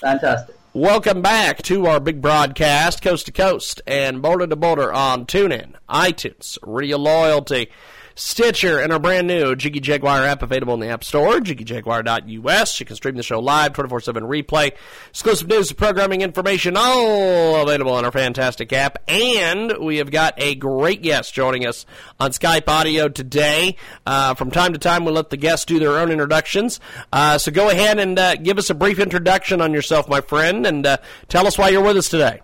Fantastic. Welcome back to our big broadcast, coast to coast and border to border on TuneIn, iTunes, Radio Loyalty. Stitcher, and our brand new Jiggy Jaguar app available in the App Store, jiggyjaguar.us. You can stream the show live, 24 7 replay, exclusive news, programming information, all available on our fantastic app. And we have got a great guest joining us on Skype audio today. Uh, from time to time, we'll let the guests do their own introductions. Uh, so go ahead and uh, give us a brief introduction on yourself, my friend, and uh, tell us why you're with us today.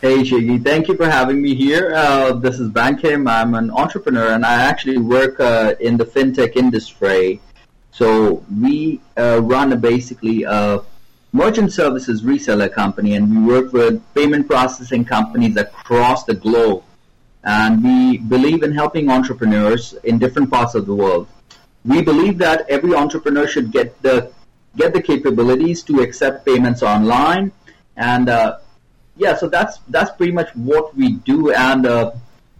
Hey, Jiggy. Thank you for having me here. Uh, this is Bankim. I'm an entrepreneur, and I actually work uh, in the fintech industry. So we uh, run a basically a merchant services reseller company, and we work with payment processing companies across the globe. And we believe in helping entrepreneurs in different parts of the world. We believe that every entrepreneur should get the get the capabilities to accept payments online and uh, yeah, so that's that's pretty much what we do, and uh,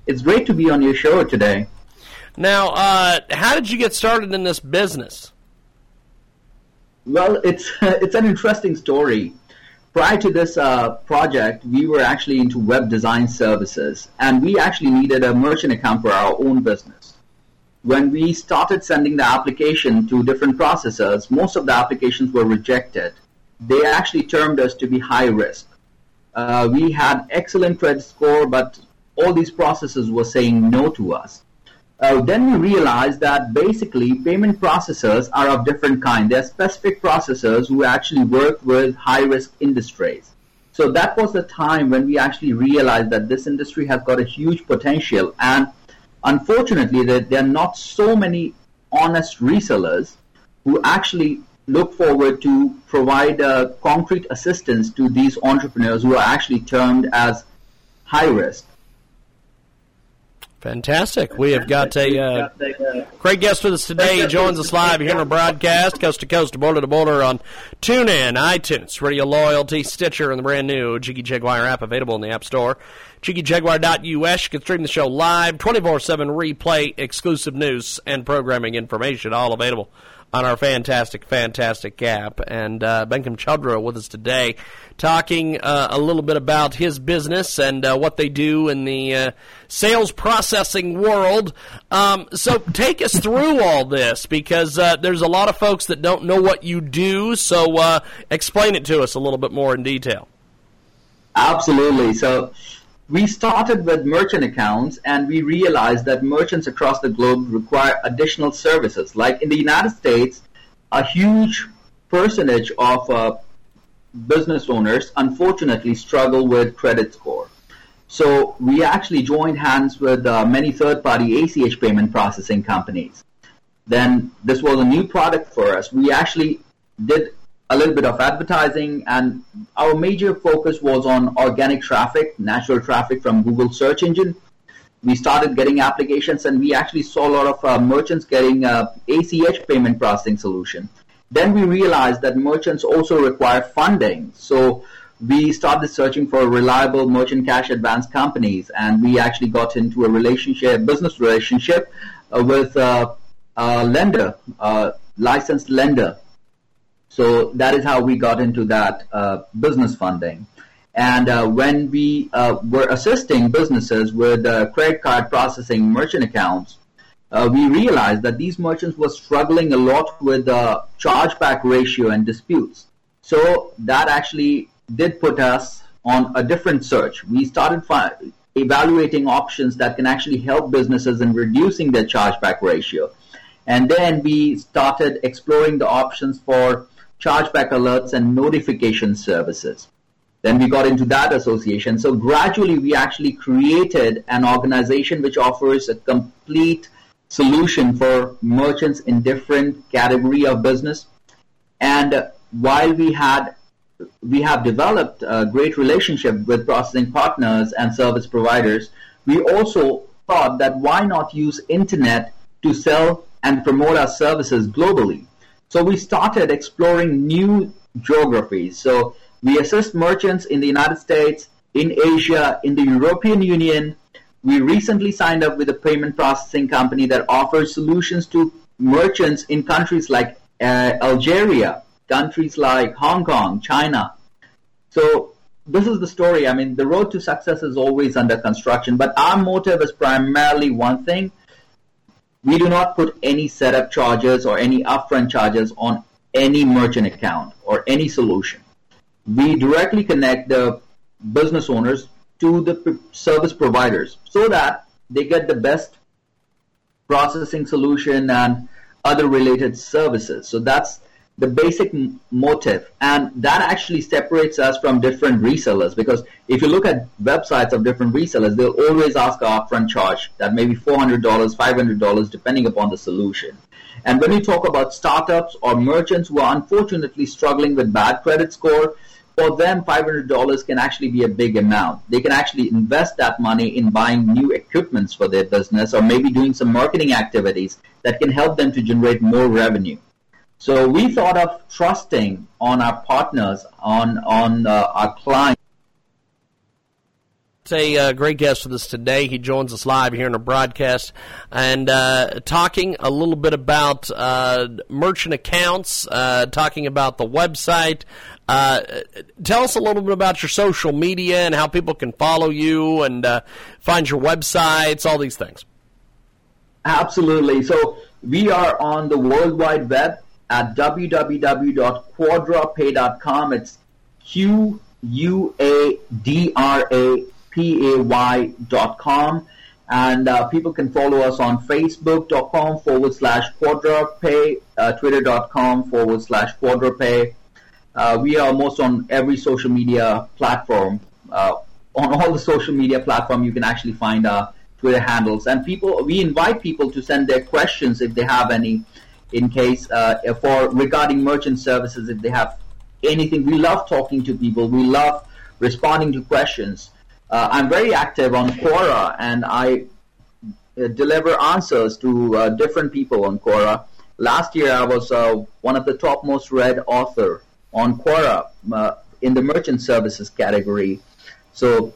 it's great to be on your show today. Now, uh, how did you get started in this business? Well, it's it's an interesting story. Prior to this uh, project, we were actually into web design services, and we actually needed a merchant account for our own business. When we started sending the application to different processors, most of the applications were rejected. They actually termed us to be high risk uh, we had excellent credit score, but all these processes were saying no to us. Uh, then we realized that basically payment processors are of different kind. There are specific processors who actually work with high risk industries. So that was the time when we actually realized that this industry has got a huge potential. And unfortunately, there, there are not so many honest resellers who actually look forward to provide uh, concrete assistance to these entrepreneurs who are actually termed as high risk. Fantastic. We have got a uh, great guest with us today. He joins us live here on our broadcast, coast to coast, border to border on TuneIn, iTunes, Radio Loyalty, Stitcher, and the brand new Jiggy Jaguar app available in the App Store. JiggyJaguar.us. You can stream the show live, 24 7 replay, exclusive news and programming information, all available on our fantastic, fantastic app. And uh, Bankim Chandra with us today, talking uh, a little bit about his business and uh, what they do in the uh, sales processing world. Um, so take us through all this because uh, there's a lot of folks that don't know what you do. So uh, explain it to us a little bit more in detail. Absolutely. So we started with merchant accounts and we realized that merchants across the globe require additional services. Like in the United States, a huge percentage of uh, business owners unfortunately struggle with credit score. So we actually joined hands with uh, many third-party ACH payment processing companies. Then this was a new product for us. We actually did a little bit of advertising, and our major focus was on organic traffic, natural traffic from Google search engine. We started getting applications, and we actually saw a lot of uh, merchants getting uh, ACH payment processing solution. Then we realized that merchants also require funding, so we started searching for reliable merchant cash advance companies, and we actually got into a relationship, business relationship, uh, with uh, a lender, a licensed lender so that is how we got into that uh, business funding. And uh, when we uh, were assisting businesses with credit card processing merchant accounts, uh, we realized that these merchants were struggling a lot with the chargeback ratio and disputes. So that actually did put us on a different search. We started fi- evaluating options that can actually help businesses in reducing their chargeback ratio. And then we started exploring the options for chargeback alerts and notification services. Then we got into that association. So gradually we actually created an organization which offers a complete solution for merchants in different category of business. And while we had we have developed a great relationship with processing partners and service providers, we also thought that why not use internet to sell and promote our services globally. So we started exploring new geographies. So we assist merchants in the United States, in Asia, in the European Union. We recently signed up with a payment processing company that offers solutions to merchants in countries like uh, Algeria, countries like Hong Kong, China. So this is the story. I mean, the road to success is always under construction, but our motive is primarily one thing. We do not put any setup charges or any upfront charges on any merchant account or any solution. We directly connect the business owners to the service providers so that they get the best processing solution and other related services. So that's the basic motive. And that actually separates us from different resellers because if you look at websites of different resellers they'll always ask an upfront charge that may be $400 $500 depending upon the solution. And when you talk about startups or merchants who are unfortunately struggling with bad credit score for them $500 can actually be a big amount. They can actually invest that money in buying new equipments for their business or maybe doing some marketing activities that can help them to generate more revenue so we thought of trusting on our partners, on on uh, our clients. It's a uh, great guest with us today. He joins us live here in a broadcast and uh, talking a little bit about uh, merchant accounts, uh, talking about the website. Uh, tell us a little bit about your social media and how people can follow you and find your websites, all these things. Absolutely. So we are on the World Wide Web at www.quadrapay.com. It's Q U A D R A P A Y dot com. And uh, people can follow us on Facebook.com forward slash QuadraPay, uh, Twitter.com forward slash QuadraPay. Uh, we are almost on every social media platform. Uh, on all the social media platform, you can actually find our Twitter handles. And people, we invite people to send their questions if they have any in case uh, for regarding merchant services if they have anything. We love talking to people. We love responding to questions. Uh, I'm very active on Quora and I uh, deliver answers to uh, different people on Quora. Last year I was uh, one of the top most read author on Quora uh, in the merchant services category. So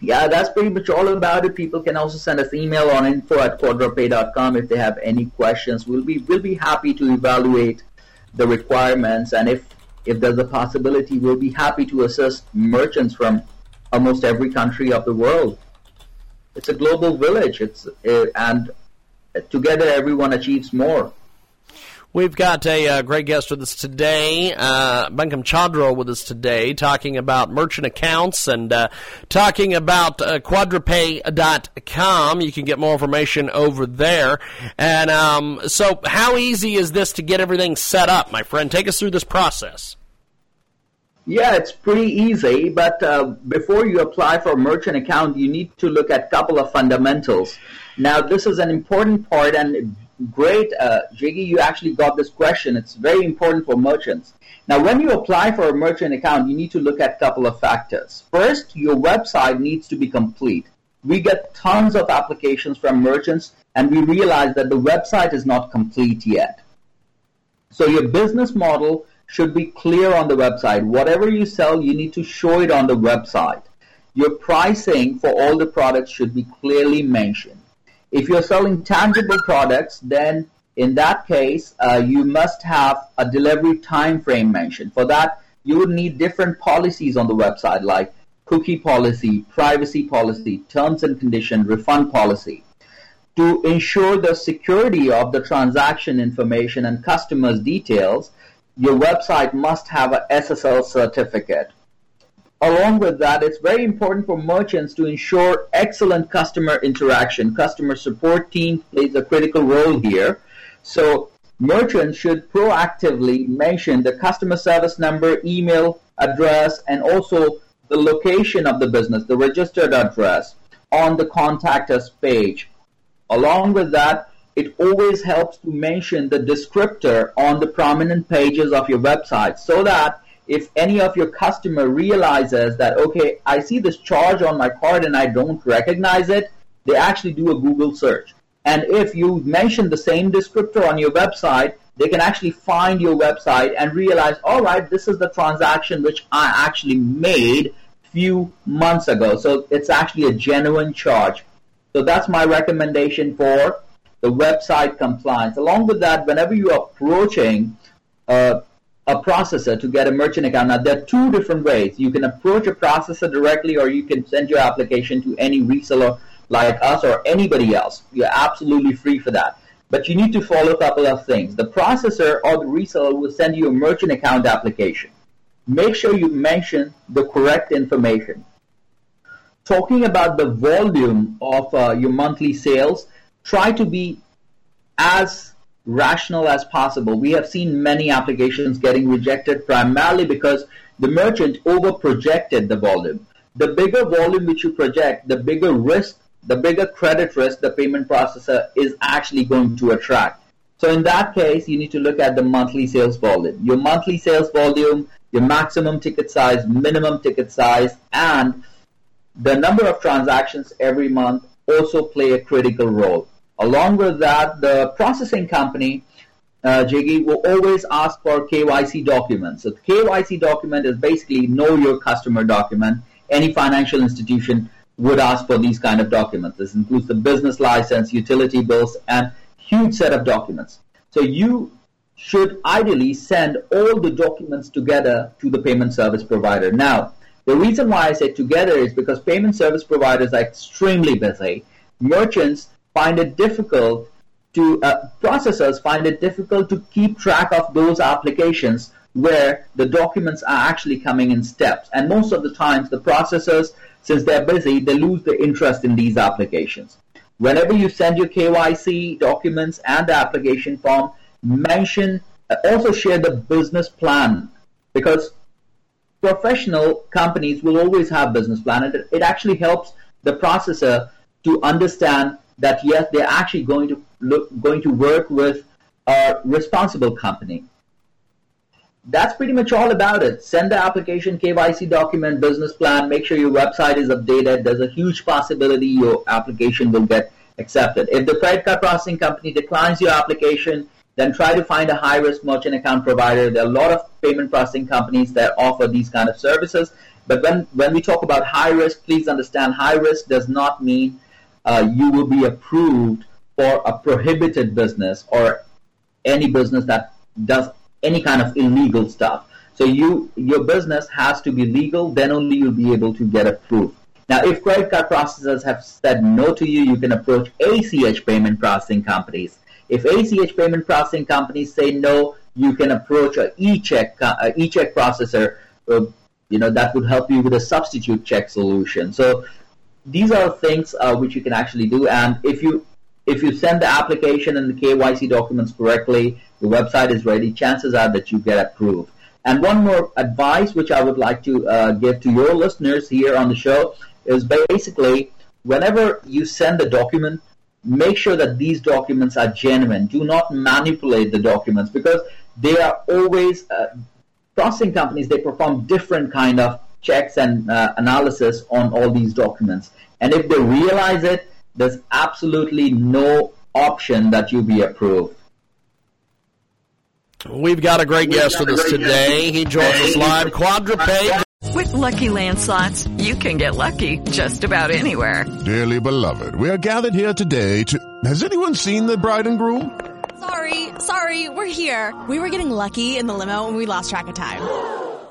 yeah, that's pretty much all about it. People can also send us email on info at quadrapay.com if they have any questions. We'll be we'll be happy to evaluate the requirements and if if there's a possibility, we'll be happy to assist merchants from almost every country of the world. It's a global village. It's uh, and together everyone achieves more. We've got a uh, great guest with us today, uh, Bankim with us today, talking about merchant accounts and uh, talking about uh, quadrapay.com. You can get more information over there. And um, so, how easy is this to get everything set up, my friend? Take us through this process. Yeah, it's pretty easy, but uh, before you apply for a merchant account, you need to look at a couple of fundamentals. Now, this is an important part, and great, uh, Jiggy, you actually got this question. It's very important for merchants. Now, when you apply for a merchant account, you need to look at a couple of factors. First, your website needs to be complete. We get tons of applications from merchants, and we realize that the website is not complete yet. So your business model should be clear on the website. Whatever you sell, you need to show it on the website. Your pricing for all the products should be clearly mentioned. If you're selling tangible products, then in that case, uh, you must have a delivery time frame mentioned. For that, you would need different policies on the website, like cookie policy, privacy policy, terms and condition, refund policy. To ensure the security of the transaction information and customers' details, your website must have a SSL certificate along with that, it's very important for merchants to ensure excellent customer interaction. Customer support team plays a critical role here. So merchants should proactively mention the customer service number, email address, and also the location of the business, the registered address on the contact us page. Along with that, it always helps to mention the descriptor on the prominent pages of your website so that if any of your customer realizes that okay i see this charge on my card and i don't recognize it they actually do a google search. And if you mention the same descriptor on your website they can actually find your website and realize all right this is the transaction which i actually made few months ago. So it's actually a genuine charge. So that's my recommendation for the website compliance. Along with that whenever you are approaching uh, a processor to get a merchant account. Now, there are two different ways. You can approach a processor directly, or you can send your application to any reseller like us or anybody else. You're absolutely free for that. But you need to follow a couple of things. The processor or the reseller will send you a merchant account application. Make sure you mention the correct information. Talking about the volume of uh, your monthly sales, try to be as rational as possible. We have seen many applications getting rejected primarily because the merchant over projected the volume. The bigger volume which you project, the bigger risk, the bigger credit risk the payment processor is actually going to attract. So in that case, you need to look at the monthly sales volume. Your monthly sales volume, your maximum ticket size, minimum ticket size, and the number of transactions every month also play a critical role. Along with that, the processing company, uh, Jiggy, will always ask for KYC documents. So the KYC document is basically know your customer document. Any financial institution would ask for these kind of documents. This includes the business license, utility bills, and huge set of documents. So you should ideally send all the documents together to the payment service provider. Now, the reason why I say together is because payment service providers are extremely busy. Merchants find it difficult to uh, processors find it difficult to keep track of those applications where the documents are actually coming in steps. And most of the times, the processors, since they're busy, they lose the interest in these applications. Whenever you send your KYC documents and the application form, mention, uh, also share the business plan because professional companies will always have business plan and it, it actually helps the processor to understand that yes, they're actually going to look, going to work with a responsible company. That's pretty much all about it. Send the application, KYC document, business plan. Make sure your website is updated. There's a huge possibility your application will get accepted. If the credit card processing company declines your application, then try to find a high risk merchant account provider. There are a lot of payment processing companies that offer these kind of services. But when, when we talk about high risk, please understand high risk does not mean uh, you will be approved for a prohibited business or any business that does any kind of illegal stuff. So you your business has to be legal, then only you'll be able to get approved. Now, if credit card processors have said no to you, you can approach ACH payment processing companies. If ACH payment processing companies say no, you can approach a e-check uh, e-check processor. Uh, you know that would help you with a substitute check solution. So these are things uh, which you can actually do. And if you if you send the application and the KYC documents correctly, the website is ready. Chances are that you get approved. And one more advice which I would like to uh, give to your listeners here on the show is basically whenever you send the document, make sure that these documents are genuine. Do not manipulate the documents because they are always uh, processing companies. They perform different kind of checks and uh, analysis on all these documents. And if they realize it, there's absolutely no option that you be approved. We've got a great guest with us today. He joins us live. Quadrapay. With Lucky Land slots, you can get lucky just about anywhere. Dearly beloved, we are gathered here today to. Has anyone seen the bride and groom? Sorry, sorry, we're here. We were getting lucky in the limo and we lost track of time.